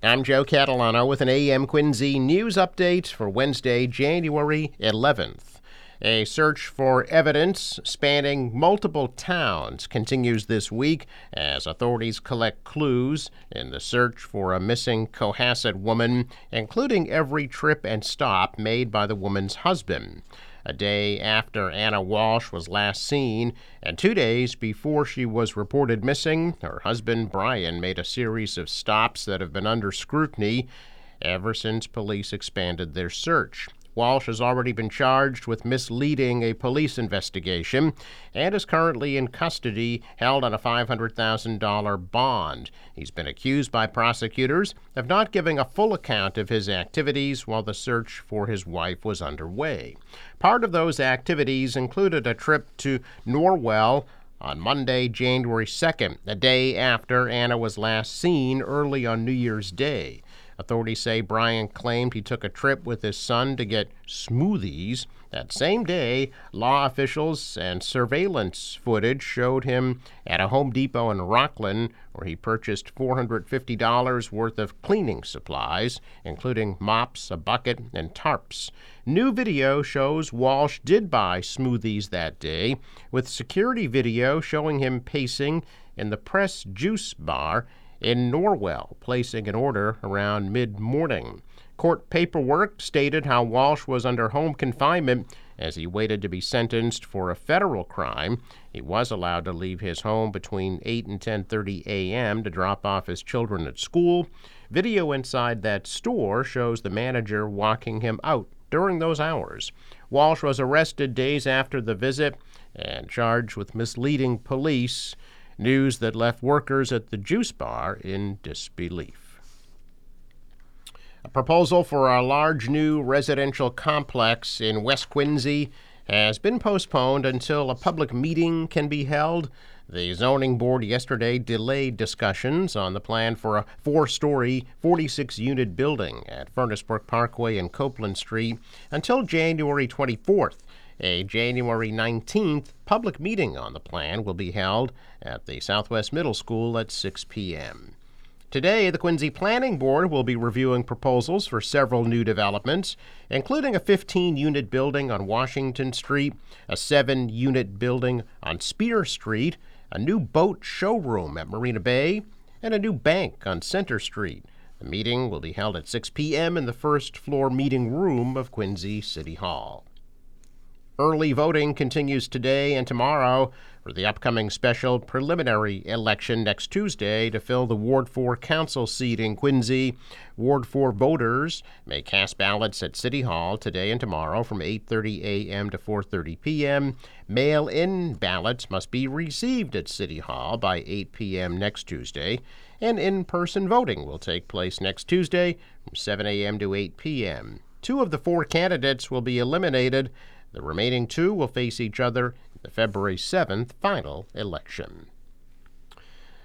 I'm Joe Catalano with an AM Quincy news update for Wednesday, January 11th. A search for evidence spanning multiple towns continues this week as authorities collect clues in the search for a missing Cohasset woman, including every trip and stop made by the woman's husband a day after Ana Walsh was last seen, and two days before she was reported missing, her husband Brian made a series of stops that have been under scrutiny ever since police expanded their search. Walsh has already been charged with misleading a police investigation and is currently in custody, held on a $500,000 bond. He's been accused by prosecutors of not giving a full account of his activities while the search for his wife was underway. Part of those activities included a trip to Norwell on Monday, January 2nd, the day after Ana was last seen early on New Year's Day. Authorities say Brian claimed he took a trip with his son to get smoothies. That same day, law officials and surveillance footage showed him at a Home Depot in Rockland where he purchased $450 worth of cleaning supplies, including mops, a bucket, and tarps. New video shows Walsh did buy smoothies that day, with security video showing him pacing in the Press Juice Bar in Norwell, placing an order around mid morning. Court paperwork stated how Walsh was under home confinement as he waited to be sentenced for a federal crime. He was allowed to leave his home between 8 and 10:30 a.m. to drop off his children at school. Video inside that store shows the manager walking him out during those hours. Walsh was arrested days after the visit and charged with misleading police news that left workers at the juice bar in disbelief. A proposal for a large new residential complex in West Quincy has been postponed until a public meeting can be held. The zoning board yesterday delayed discussions on the plan for a four story, 46 unit building at Furnace Parkway and Copeland Street until January 24th. A January 19th public meeting on the plan will be held at the Southwest Middle School at 6 p.m. Today, the Quincy Planning Board will be reviewing proposals for several new developments, including a 15 unit building on Washington Street, a 7 unit building on Spear Street, a new boat showroom at Marina Bay, and a new bank on Center Street. The meeting will be held at 6 p.m. in the first floor meeting room of Quincy City Hall. Early voting continues today and tomorrow for the upcoming special preliminary election next Tuesday to fill the Ward 4 council seat in Quincy. Ward 4 voters may cast ballots at City Hall today and tomorrow from 8:30 a.m. to 4:30 p.m. Mail-in ballots must be received at City Hall by 8 p.m. next Tuesday, and in-person voting will take place next Tuesday from 7 a.m. to 8 p.m. Two of the four candidates will be eliminated the remaining two will face each other in the February 7th final election.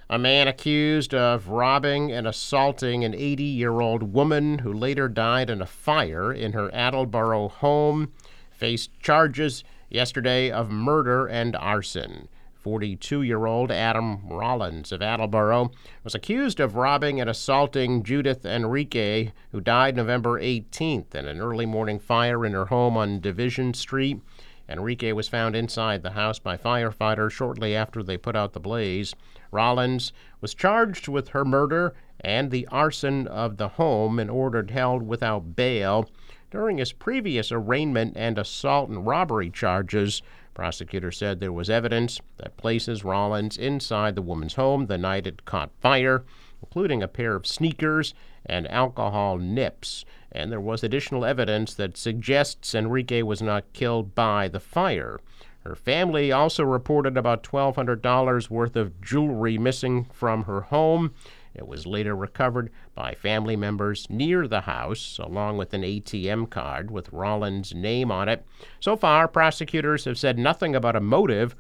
A man accused of robbing and assaulting an 80 year old woman who later died in a fire in her Attleboro home faced charges yesterday of murder and arson. 42 year old Adam Rollins of Attleboro was accused of robbing and assaulting Judith Enrique, who died November 18th in an early morning fire in her home on Division Street. Enrique was found inside the house by firefighters shortly after they put out the blaze. Rollins was charged with her murder and the arson of the home and ordered held without bail. During his previous arraignment and assault and robbery charges, prosecutors said there was evidence that places Rollins inside the woman's home the night it caught fire, including a pair of sneakers and alcohol nips. And there was additional evidence that suggests Enrique was not killed by the fire. Her family also reported about $1,200 worth of jewelry missing from her home it was later recovered by family members near the house, along with an ATM card with Rollins' name on it. So far, prosecutors have said nothing about a motive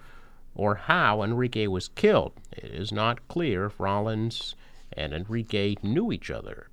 or how Enrique was killed. It is not clear if Rollins and Enrique knew each other.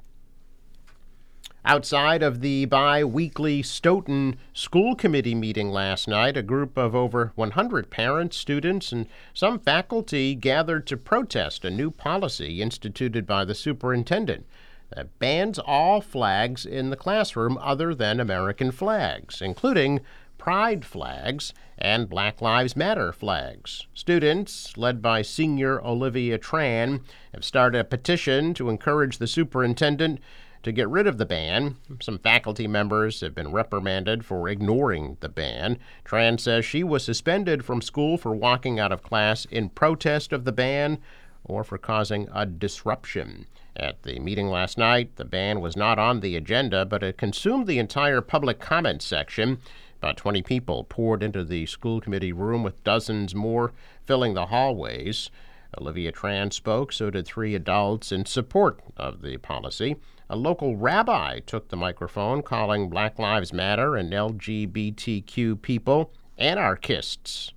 Outside of the bi weekly Stoughton School Committee meeting last night, a group of over 100 parents, students, and some faculty gathered to protest a new policy instituted by the superintendent. that bans all flags in the classroom other than American flags, including pride flags and Black Lives Matter flags. Students, led by senior Olivia Tran, have started a petition to encourage the superintendent to get rid of the ban. Some faculty members have been reprimanded for ignoring the ban. Tran says she was suspended from school for walking out of class in protest of the ban or for causing a disruption. At the meeting last night, the ban was not on the agenda, but it consumed the entire public comment section. About 20 people poured into the school committee room, with dozens more filling the hallways. Olivia Tran spoke, so did three adults in support of the policy. A local rabbi took the microphone, calling Black Lives Matter and LGBTQ people anarchists.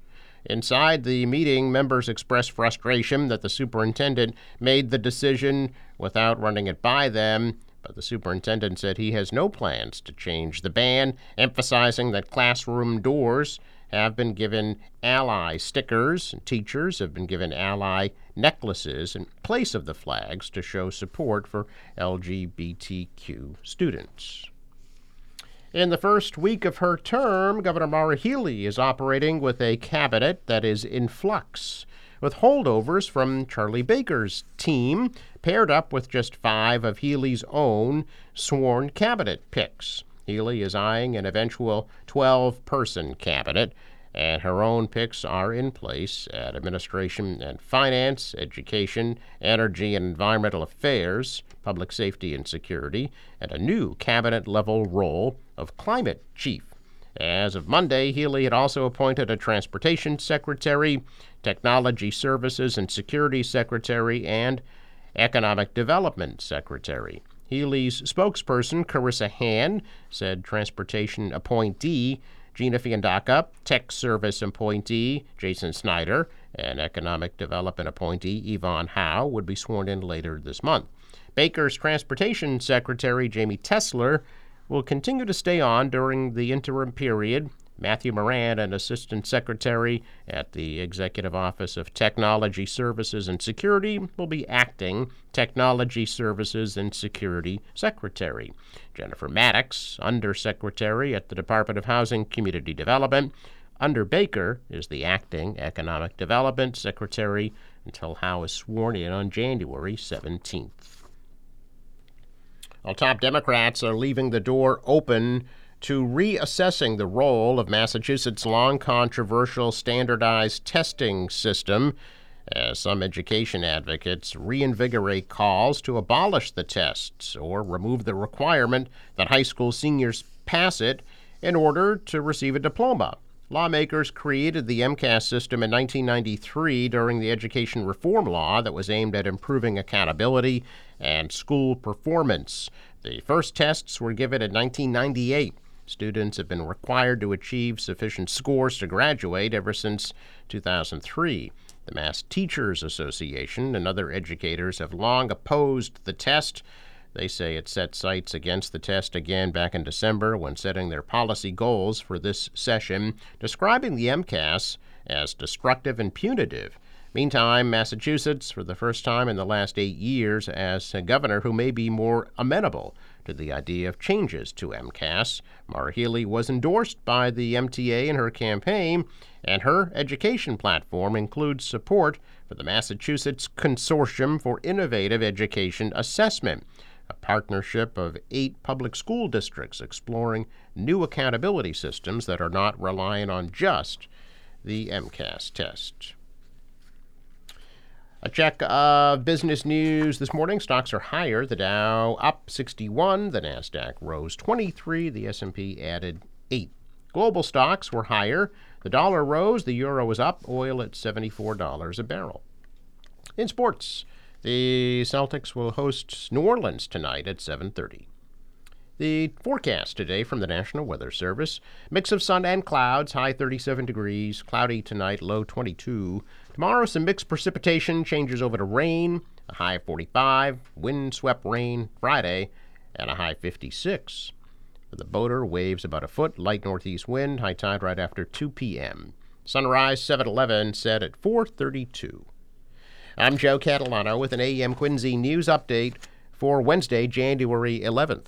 Inside the meeting, members expressed frustration that the superintendent made the decision without running it by them but the superintendent said he has no plans to change the ban, emphasizing that classroom doors have been given ally stickers and teachers have been given ally necklaces in place of the flags to show support for LGBTQ students. In the first week of her term, Governor Maura Healey is operating with a cabinet that is in flux with holdovers from Charlie Baker's team, paired up with just five of Healey's own sworn cabinet picks. Healey is eyeing an eventual 12 person cabinet, and her own picks are in place at Administration and Finance, Education, Energy and Environmental Affairs, Public Safety and Security, and a new cabinet level role of Climate Chief. As of Monday, Healey had also appointed a transportation secretary, technology services and security secretary, and economic development secretary. Healey's spokesperson, Karissa Hand, said transportation appointee Gina Fiandaca, tech service appointee Jason Snyder, and economic development appointee Yvonne Hao would be sworn in later this month. Baker's transportation secretary Jamey Tesler will continue to stay on during the interim period. Matthew Moran, an assistant secretary at the Executive Office of Technology Services and Security, will be acting Technology Services and Security Secretary. Jennifer Maddox, undersecretary at the Department of Housing Community Development. Under Baker is the acting Economic Development Secretary until Hao is sworn in on January 17th. While top Democrats are leaving the door open to reassessing the role of Massachusetts' long controversial standardized testing system, as some education advocates reinvigorate calls to abolish the tests or remove the requirement that high school seniors pass it in order to receive a diploma. Lawmakers created the MCAS system in 1993 during the education reform law that was aimed at improving accountability and school performance. The first tests were given in 1998. Students have been required to achieve sufficient scores to graduate ever since 2003. The Mass Teachers Association and other educators have long opposed the test they say it set sights against the test again back in December when setting their policy goals for this session, describing the MCAS as destructive and punitive. Meantime, Massachusetts, for the first time in the last eight years, has a governor who may be more amenable to the idea of changes to MCAS. Maura Healey was endorsed by the MTA in her campaign, and her education platform includes support for the Massachusetts Consortium for Innovative Education Assessment a partnership of eight public school districts exploring new accountability systems that are not reliant on just the MCAS test. A check of business news this morning. Stocks are higher. The Dow up 61, the Nasdaq rose 23, the S&P added 8. Global stocks were higher. The dollar rose, the euro was up, oil at $74 a barrel. In sports, the Celtics will host New Orleans tonight at 7:30. The forecast today from the National Weather Service mix of sun and clouds, high 37 degrees, cloudy tonight, low 22. Tomorrow, some mixed precipitation changes over to rain, a high 45, wind swept rain Friday, and a high 56. For the boater, waves about a foot, light northeast wind, high tide right after 2 p.m. Sunrise 7:11 set at 4:32. I'm Joe Catalano with an AM Quincy news update for Wednesday, January 11th.